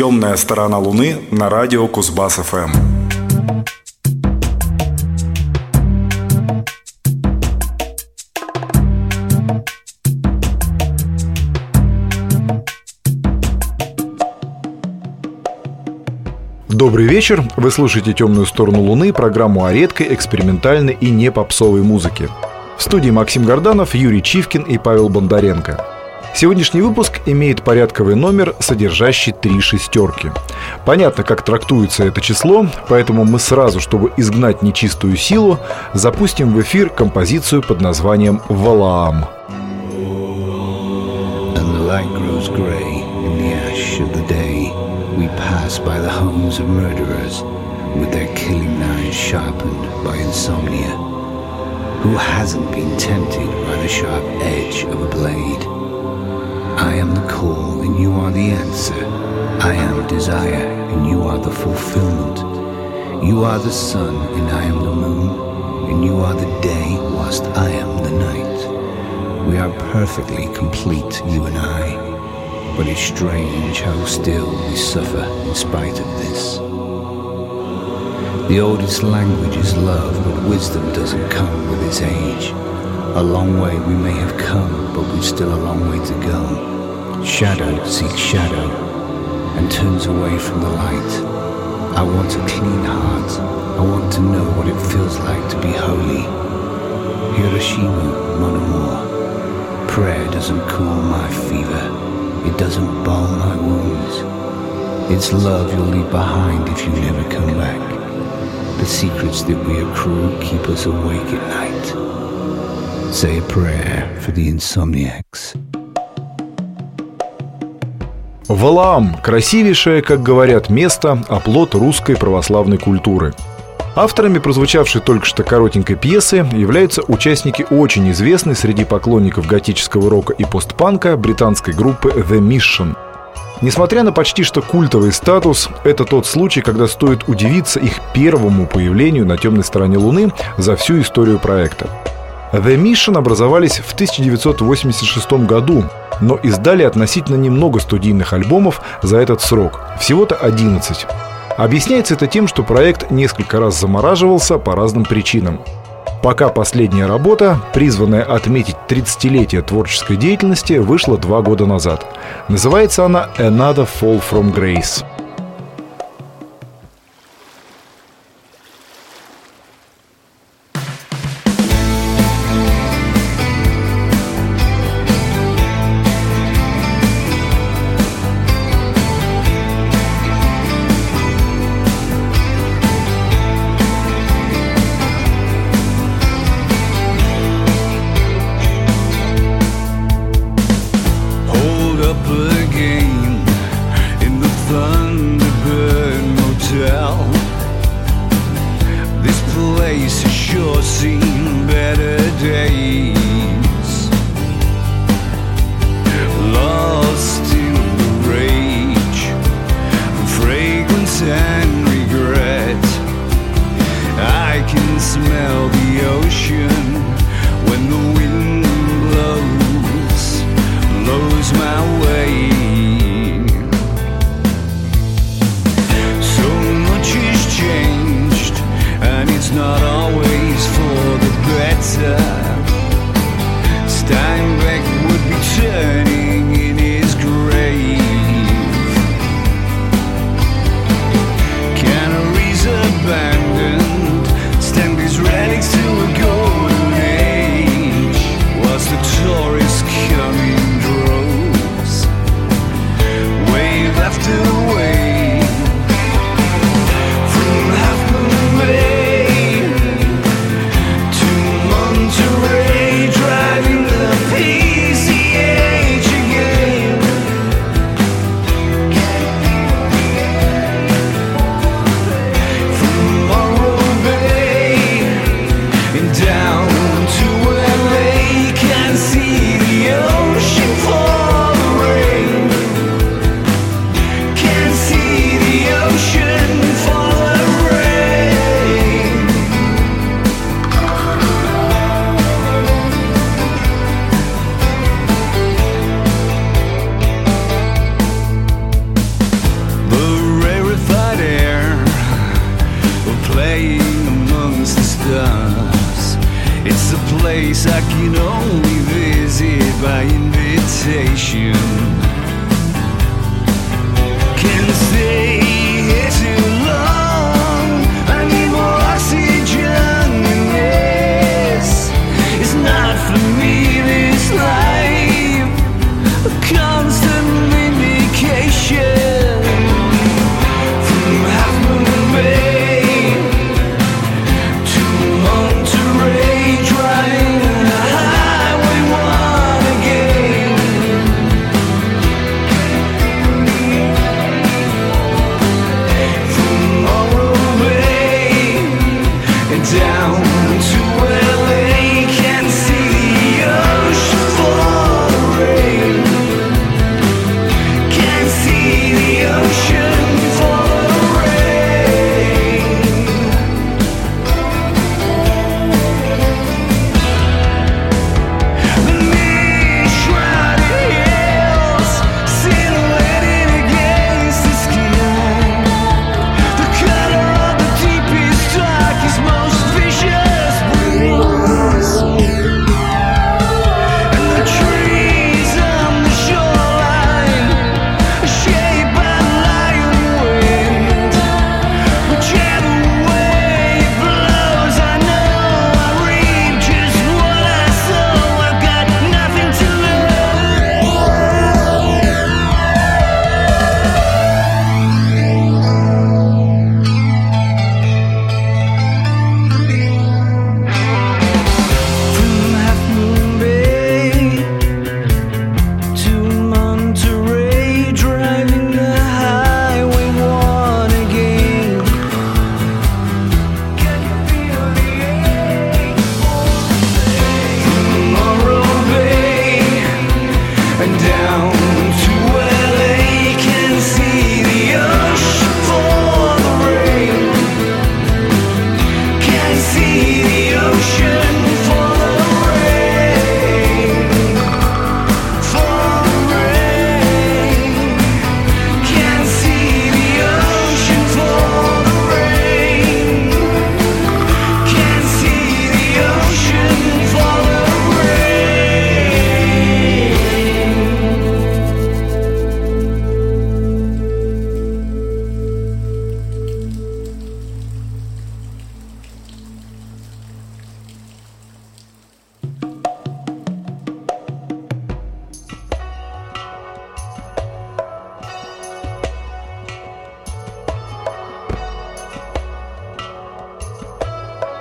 Темная сторона Луны на радио Кузбасс ФМ. Добрый вечер. Вы слушаете «Темную сторону Луны», программу о редкой, экспериментальной и не попсовой музыке. В студии Максим Горданов, Юрий Чивкин и Павел Бондаренко. Сегодняшний выпуск имеет порядковый номер, содержащий три шестерки. Понятно, как трактуется это число, поэтому мы сразу, чтобы изгнать нечистую силу, запустим в эфир композицию под названием «Валаам». with their killing knives sharpened by insomnia. Who hasn't been tempted by the sharp edge of a blade? I am the call and you are the answer. I am desire and you are the fulfillment. You are the sun and I am the moon, and you are the day whilst I am the night. We are perfectly complete, you and I, but it's strange how still we suffer in spite of this. The oldest language is love, but wisdom doesn't come with its age. A long way we may have come, but we've still a long way to go. Shadow seeks shadow and turns away from the light. I want a clean heart. I want to know what it feels like to be holy. Hiroshima, Monomore. Prayer doesn't cool my fever. It doesn't balm my wounds. It's love you'll leave behind if you never come back. The secrets that we accrue keep us awake at night. Say a prayer for the insomniacs. Валаам – красивейшее, как говорят, место, оплот русской православной культуры. Авторами прозвучавшей только что коротенькой пьесы являются участники очень известной среди поклонников готического рока и постпанка британской группы The Mission. Несмотря на почти что культовый статус, это тот случай, когда стоит удивиться их первому появлению на темной стороне Луны за всю историю проекта. The Mission образовались в 1986 году но издали относительно немного студийных альбомов за этот срок, всего-то 11. Объясняется это тем, что проект несколько раз замораживался по разным причинам. Пока последняя работа, призванная отметить 30-летие творческой деятельности, вышла два года назад. Называется она «Another Fall from Grace».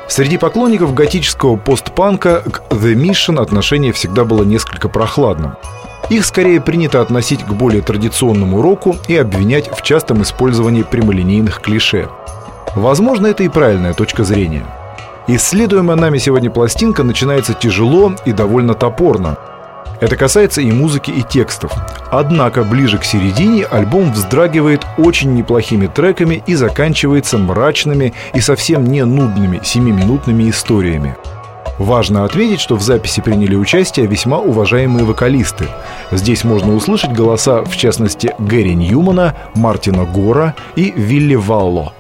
Среди поклонников готического постпанка к The Mission отношение всегда было несколько прохладным. Их скорее принято относить к более традиционному року и обвинять в частом использовании прямолинейных клише. Возможно, это и правильная точка зрения. Исследуемая нами сегодня пластинка начинается тяжело и довольно топорно. Это касается и музыки, и текстов. Однако ближе к середине альбом вздрагивает очень неплохими треками и заканчивается мрачными и совсем не нудными семиминутными историями. Важно отметить, что в записи приняли участие весьма уважаемые вокалисты. Здесь можно услышать голоса, в частности, Гэри Ньюмана, Мартина Гора и Вилли Валло.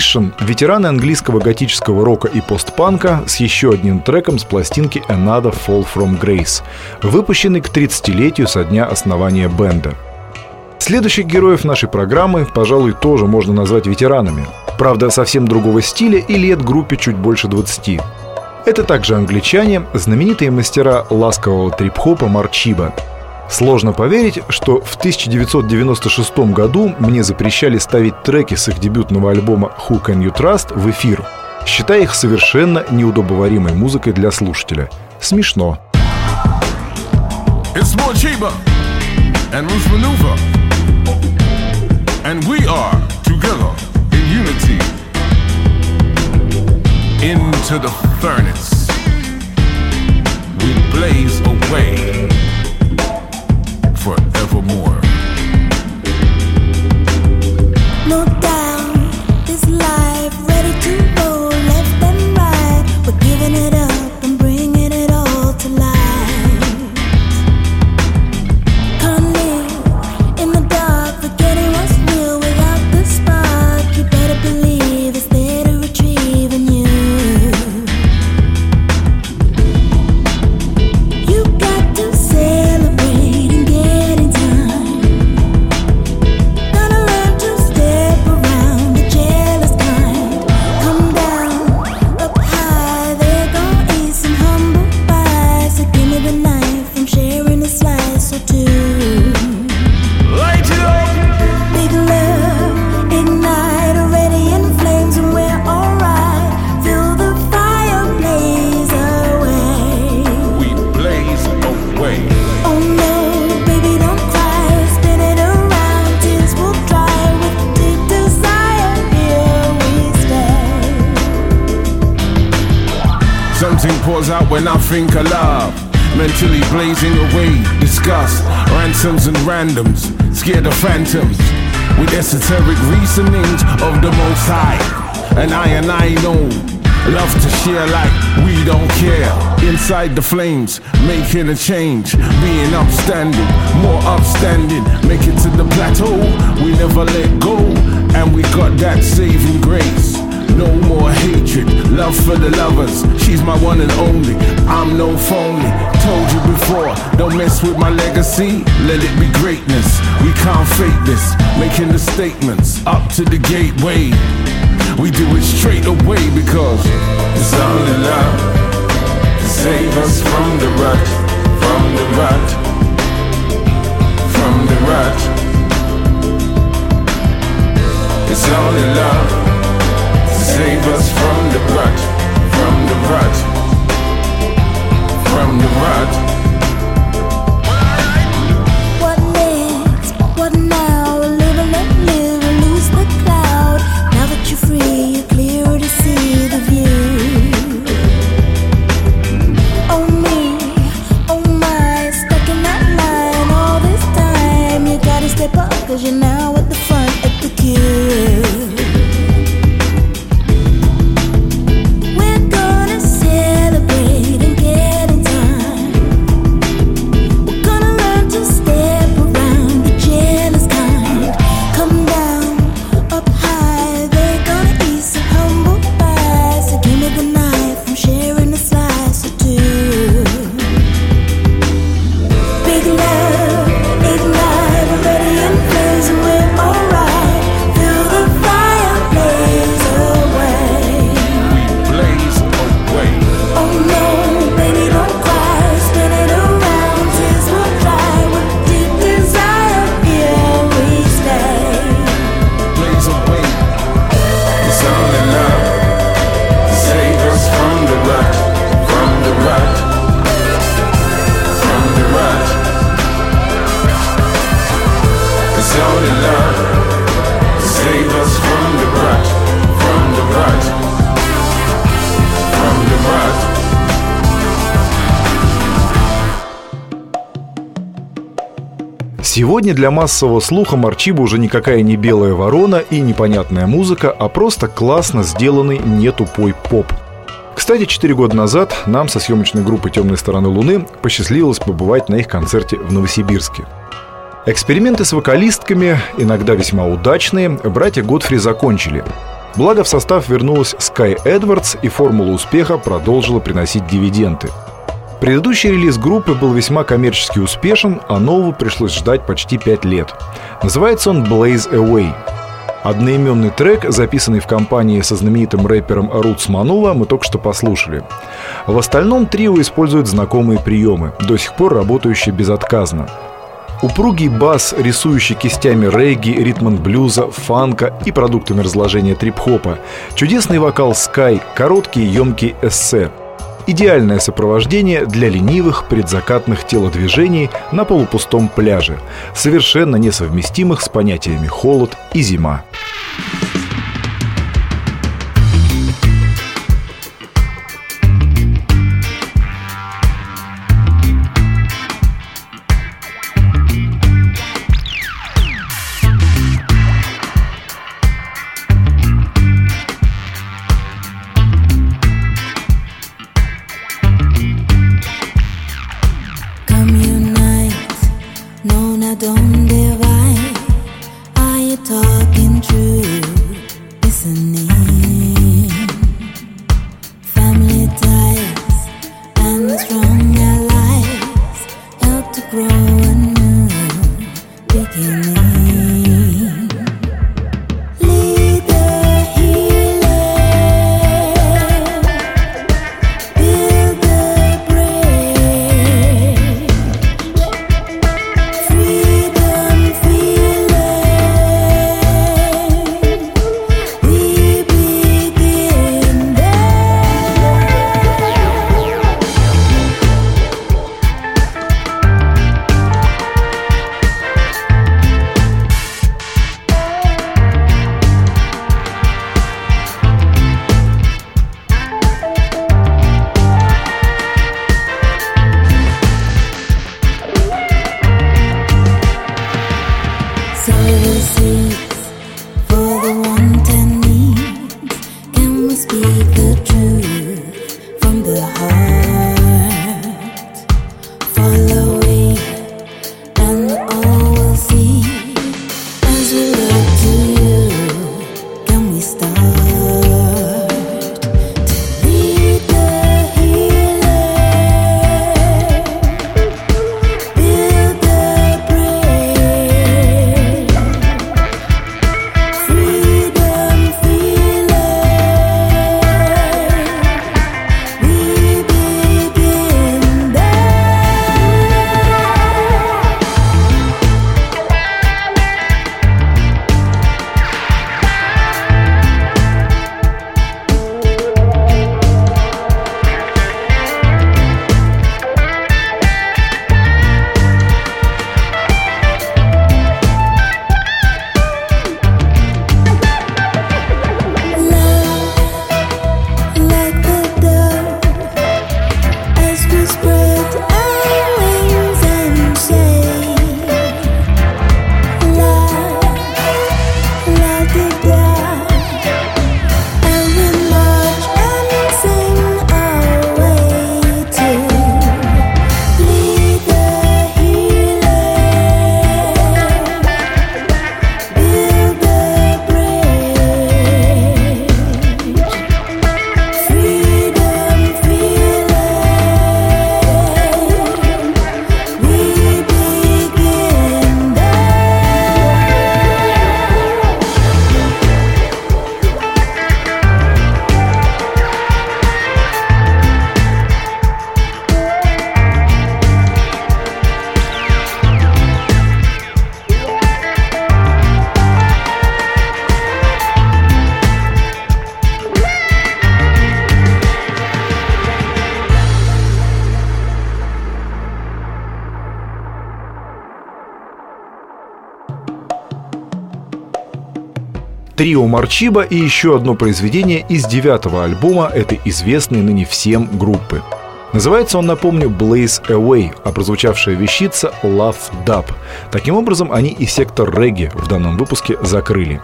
Mission – ветераны английского готического рока и постпанка с еще одним треком с пластинки Another Fall From Grace, выпущенный к 30-летию со дня основания бенда. Следующих героев нашей программы, пожалуй, тоже можно назвать ветеранами. Правда, совсем другого стиля и лет группе чуть больше 20. Это также англичане, знаменитые мастера ласкового трип-хопа Марчиба. Сложно поверить, что в 1996 году мне запрещали ставить треки с их дебютного альбома «Who Can You Trust» в эфир, считая их совершенно неудобоваримой музыкой для слушателя. Смешно. It's more cheaper and loose maneuver. And we are together in unity into the furnace. We blaze away forevermore. No doubt, this life Out when I think of love. Mentally blazing away, disgust, ransoms and randoms, scared of phantoms. With esoteric reasonings of the most high. And I and I know, love to share like we don't care. Inside the flames, making a change, being upstanding, more upstanding. Make it to the plateau, we never let go. And we got that saving grace. No more hatred, love for the lovers. She's my one and only. I'm no phony. Told you before, don't mess with my legacy. Let it be greatness. We can't fake this. Making the statements up to the gateway. We do it straight away because it's only love to save us from the rut, from the rut, from the rut. It's only love Save us from the rut, from the rut, from the rut. What next? What now? Live and let live, lose the cloud. Now that you're free, you're clear to see the view. Oh me, oh my, stuck in that line all this time. You gotta step up, cause you're. Сегодня для массового слуха Марчиба уже никакая не белая ворона и непонятная музыка, а просто классно сделанный не тупой поп. Кстати, 4 года назад нам со съемочной группой «Темной стороны Луны» посчастливилось побывать на их концерте в Новосибирске. Эксперименты с вокалистками, иногда весьма удачные, братья Годфри закончили. Благо в состав вернулась Скай Эдвардс, и формула успеха продолжила приносить дивиденды – Предыдущий релиз группы был весьма коммерчески успешен, а нового пришлось ждать почти пять лет. Называется он «Blaze Away». Одноименный трек, записанный в компании со знаменитым рэпером Рутс Манула, мы только что послушали. В остальном трио использует знакомые приемы, до сих пор работающие безотказно. Упругий бас, рисующий кистями регги, ритм блюза, фанка и продуктами разложения трип-хопа. Чудесный вокал Sky, короткие емкие эссе. Идеальное сопровождение для ленивых предзакатных телодвижений на полупустом пляже, совершенно несовместимых с понятиями холод и зима. Марчиба и еще одно произведение из девятого альбома этой известной ныне всем группы. Называется он, напомню, Blaze Away, а прозвучавшая вещица Love Dub. Таким образом, они и сектор регги в данном выпуске закрыли.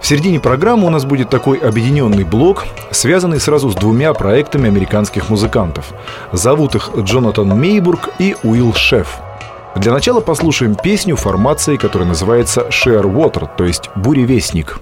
В середине программы у нас будет такой объединенный блок, связанный сразу с двумя проектами американских музыкантов. Зовут их Джонатан Мейбург и Уилл Шеф. Для начала послушаем песню формации, которая называется Share Water, то есть «Буревестник».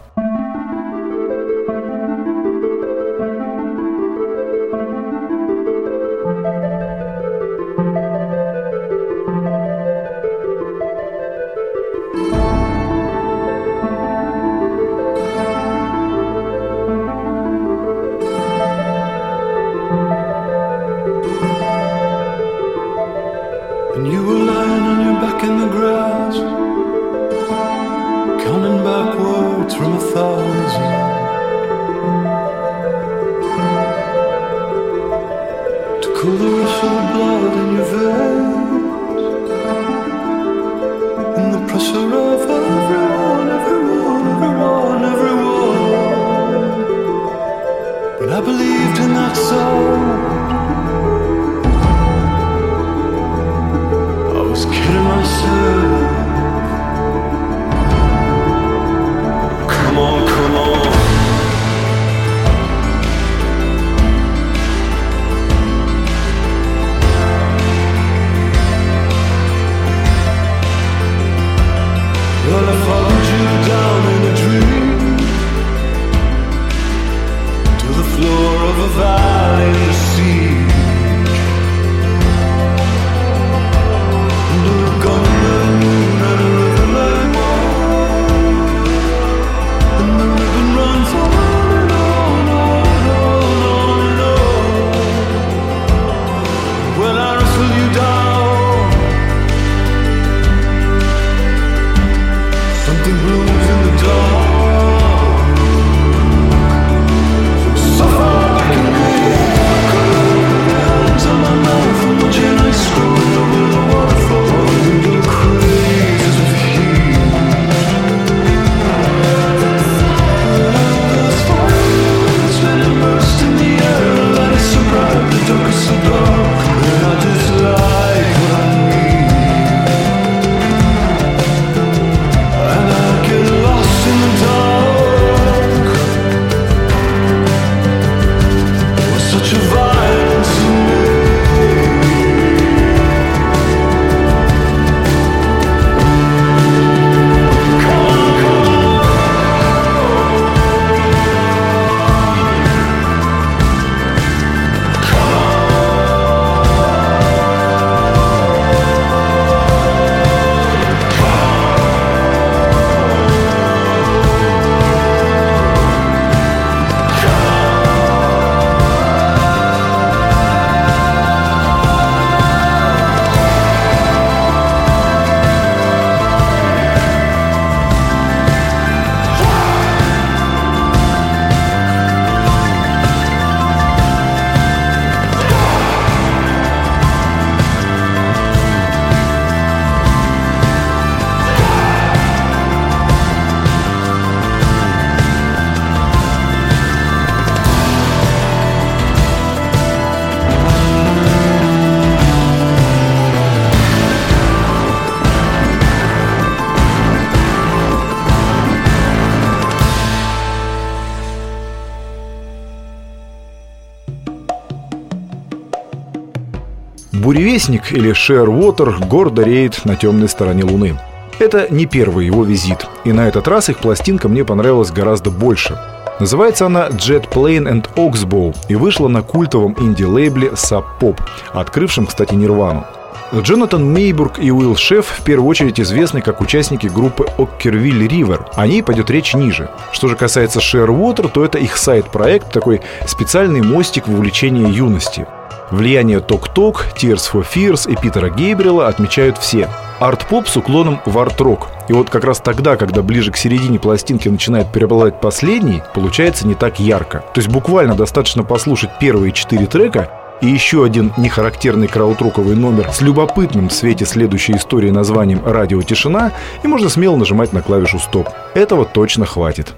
Буревестник или Шервотер гордо реет на темной стороне Луны. Это не первый его визит, и на этот раз их пластинка мне понравилась гораздо больше. Называется она Jet Plane and Oxbow и вышла на культовом инди-лейбле Sub Pop, открывшем, кстати, Нирвану. Джонатан Мейбург и Уилл Шеф в первую очередь известны как участники группы Оккервиль Ривер. О ней пойдет речь ниже. Что же касается Шервотер, то это их сайт-проект, такой специальный мостик в увлечении юности. Влияние Ток-Ток, Tears for Fears и Питера Гейбрила отмечают все. Арт-поп с уклоном в арт-рок. И вот как раз тогда, когда ближе к середине пластинки начинает преобладать последний, получается не так ярко. То есть буквально достаточно послушать первые четыре трека, и еще один нехарактерный краудроковый номер с любопытным в свете следующей истории названием «Радио Тишина», и можно смело нажимать на клавишу «Стоп». Этого точно хватит.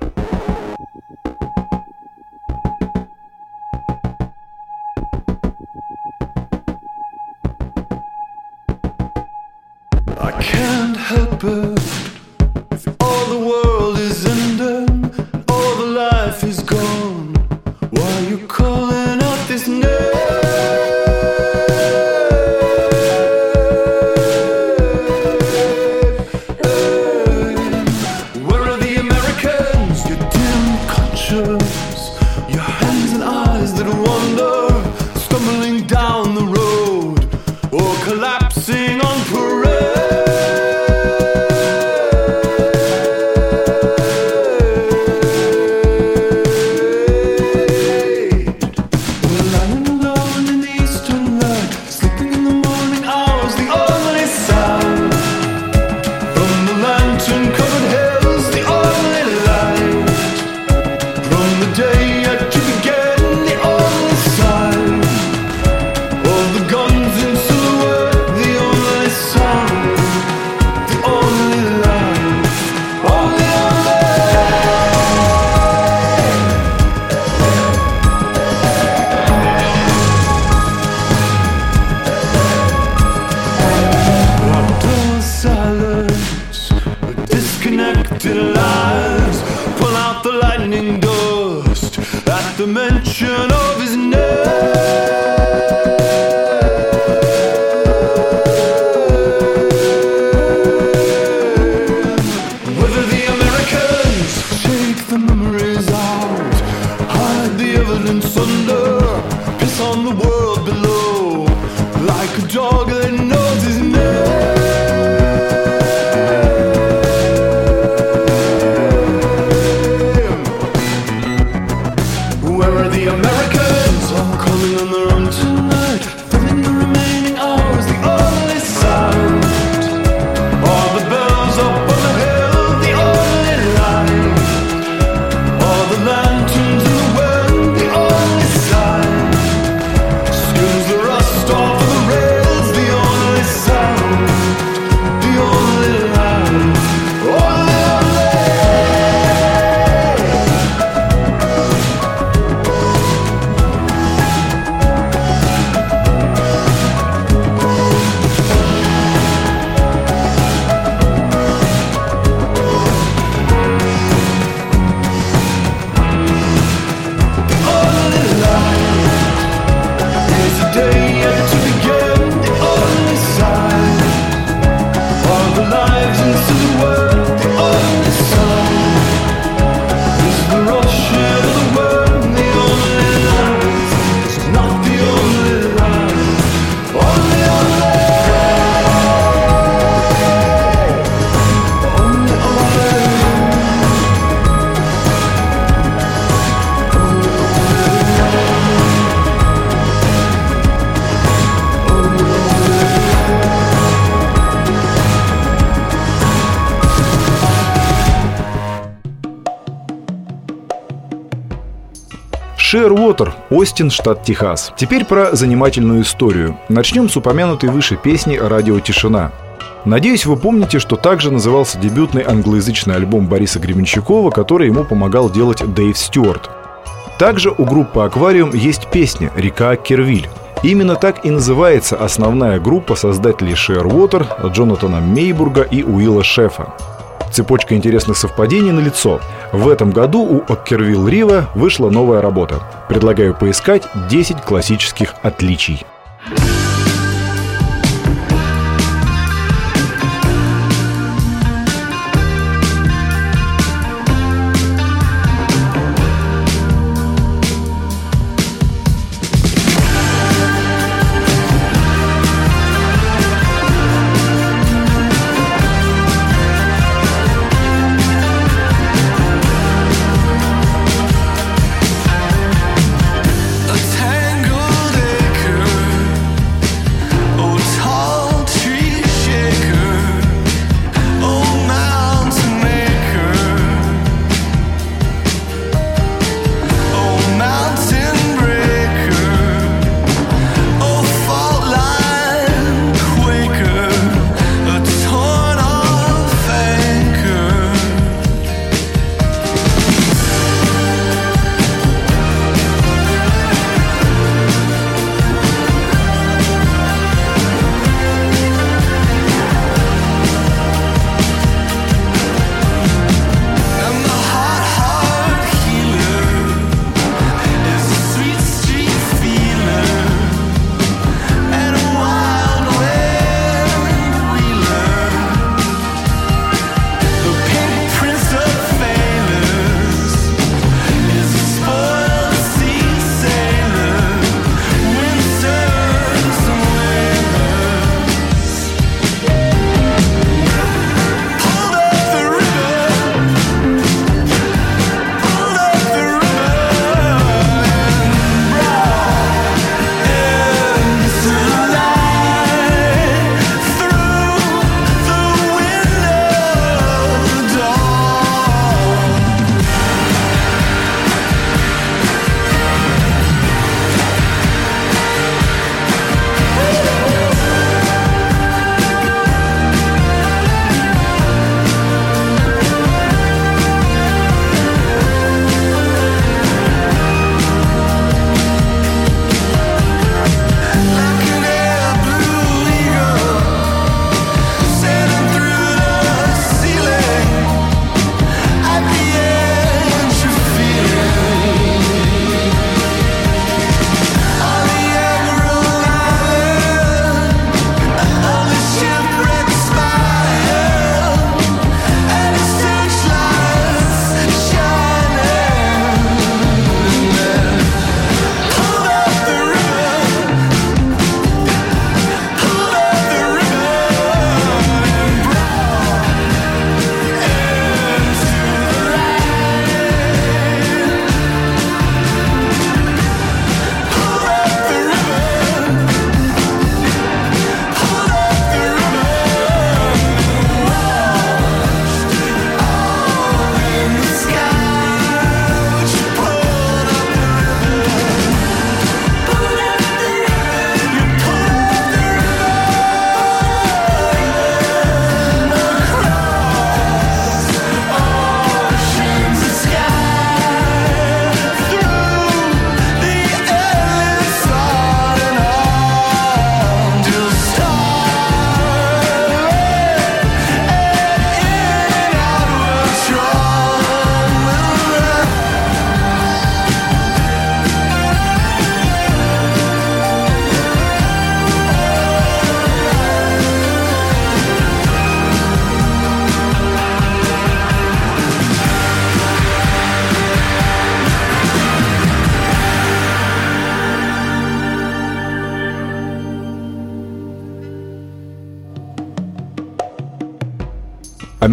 on the world. Шервотер, Остин, штат Техас. Теперь про занимательную историю. Начнем с упомянутой выше песни «Радио Тишина». Надеюсь, вы помните, что также назывался дебютный англоязычный альбом Бориса Гребенщикова, который ему помогал делать Дэйв Стюарт. Также у группы «Аквариум» есть песня «Река Кервиль». Именно так и называется основная группа создателей Шервотер, Джонатана Мейбурга и Уилла Шефа. Цепочка интересных совпадений на лицо. В этом году у Оккервилл Рива вышла новая работа. Предлагаю поискать 10 классических отличий.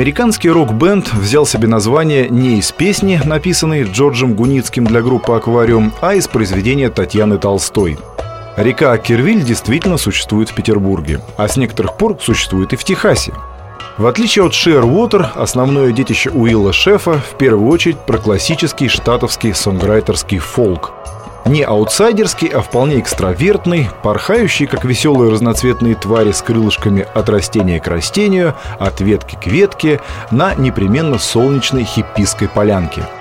Американский рок-бенд взял себе название не из песни, написанной Джорджем Гуницким для группы «Аквариум», а из произведения Татьяны Толстой. Река Кирвиль действительно существует в Петербурге, а с некоторых пор существует и в Техасе. В отличие от Shearwater, основное детище Уилла Шефа в первую очередь про классический штатовский сонграйтерский фолк – не аутсайдерский, а вполне экстравертный, порхающий, как веселые разноцветные твари с крылышками от растения к растению, от ветки к ветке, на непременно солнечной хиппийской полянке –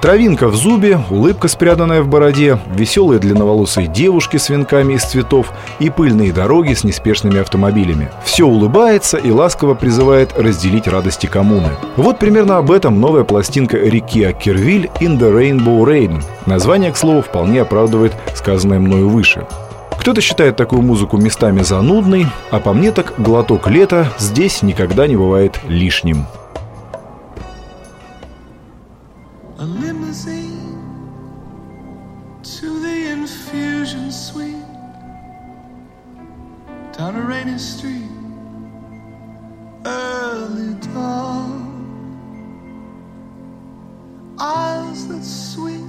Травинка в зубе, улыбка, спрятанная в бороде, веселые длинноволосые девушки с венками из цветов и пыльные дороги с неспешными автомобилями. Все улыбается и ласково призывает разделить радости коммуны. Вот примерно об этом новая пластинка Рики Аккервиль «In the Rainbow Rain». Название, к слову, вполне оправдывает сказанное мною выше. Кто-то считает такую музыку местами занудной, а по мне так глоток лета здесь никогда не бывает лишним. a limousine to the infusion suite down a rainy street early dawn. Eyes that sweep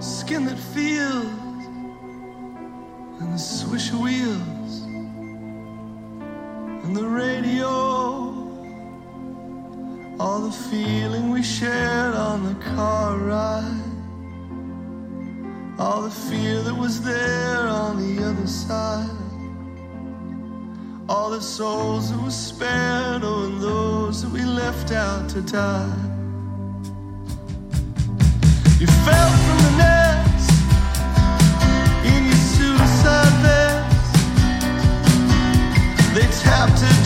skin that feels and the swish of wheels and the radio all the feeling we shared on the car ride, all the fear that was there on the other side, all the souls that were spared, oh, and those that we left out to die. You fell from the nest in your suicide vest. They tapped it.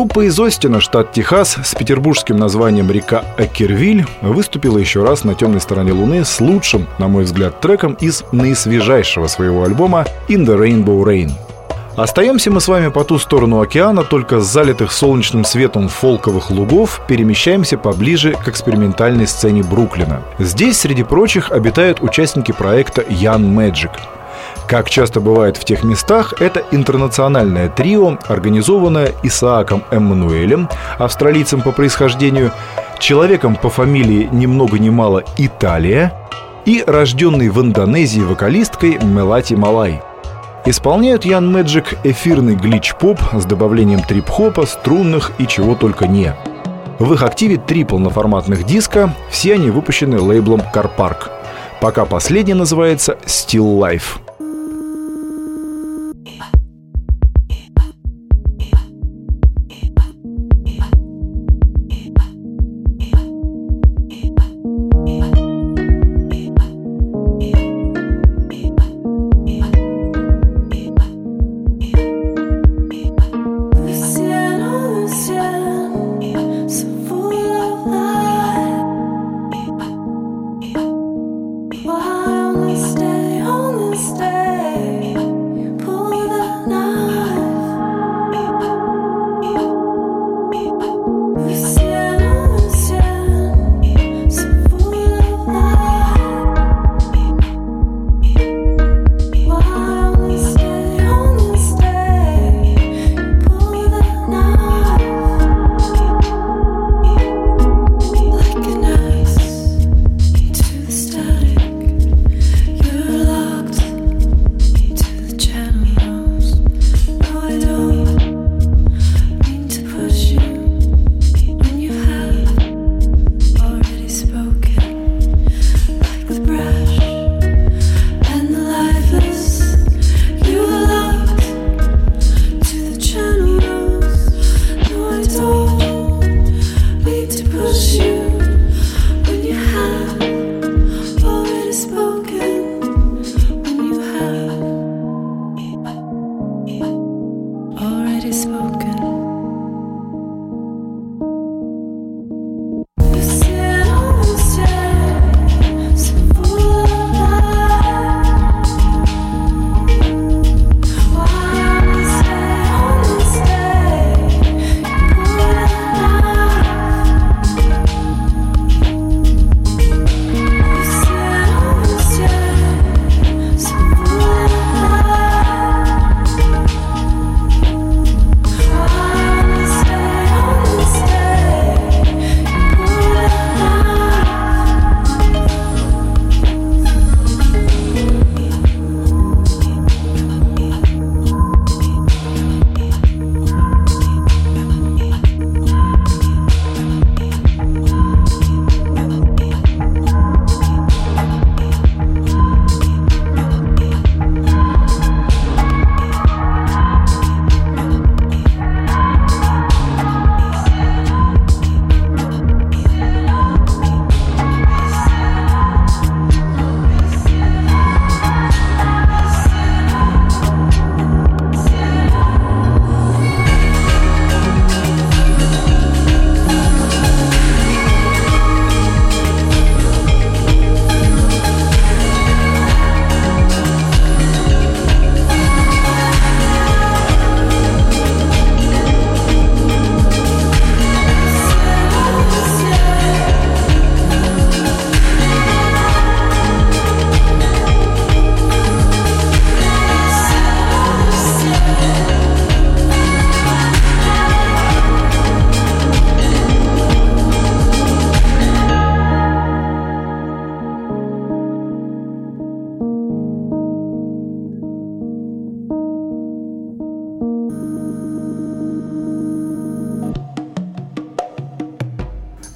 Группа из Остина, штат Техас, с петербургским названием «Река Акервиль» выступила еще раз на темной стороне Луны с лучшим, на мой взгляд, треком из наисвежайшего своего альбома «In the Rainbow Rain». Остаемся мы с вами по ту сторону океана, только с залитых солнечным светом фолковых лугов перемещаемся поближе к экспериментальной сцене Бруклина. Здесь, среди прочих, обитают участники проекта Young Magic. Как часто бывает в тех местах, это интернациональное трио, организованное Исааком Эммануэлем, австралийцем по происхождению, человеком по фамилии ни много ни мало Италия и рожденной в Индонезии вокалисткой Мелати Малай – Исполняют Ян Мэджик эфирный глич-поп с добавлением трип-хопа, струнных и чего только не. В их активе три полноформатных диска, все они выпущены лейблом Park. Пока последний называется Still Life.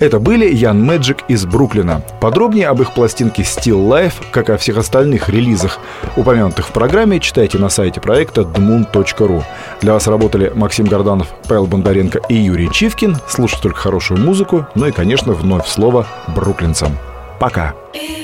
Это были Ян Мэджик из Бруклина. Подробнее об их пластинке Still Life, как и о всех остальных релизах, упомянутых в программе, читайте на сайте проекта dmoon.ru. Для вас работали Максим Горданов, Павел Бондаренко и Юрий Чивкин. Слушайте только хорошую музыку, ну и, конечно, вновь слово бруклинцам. Пока! If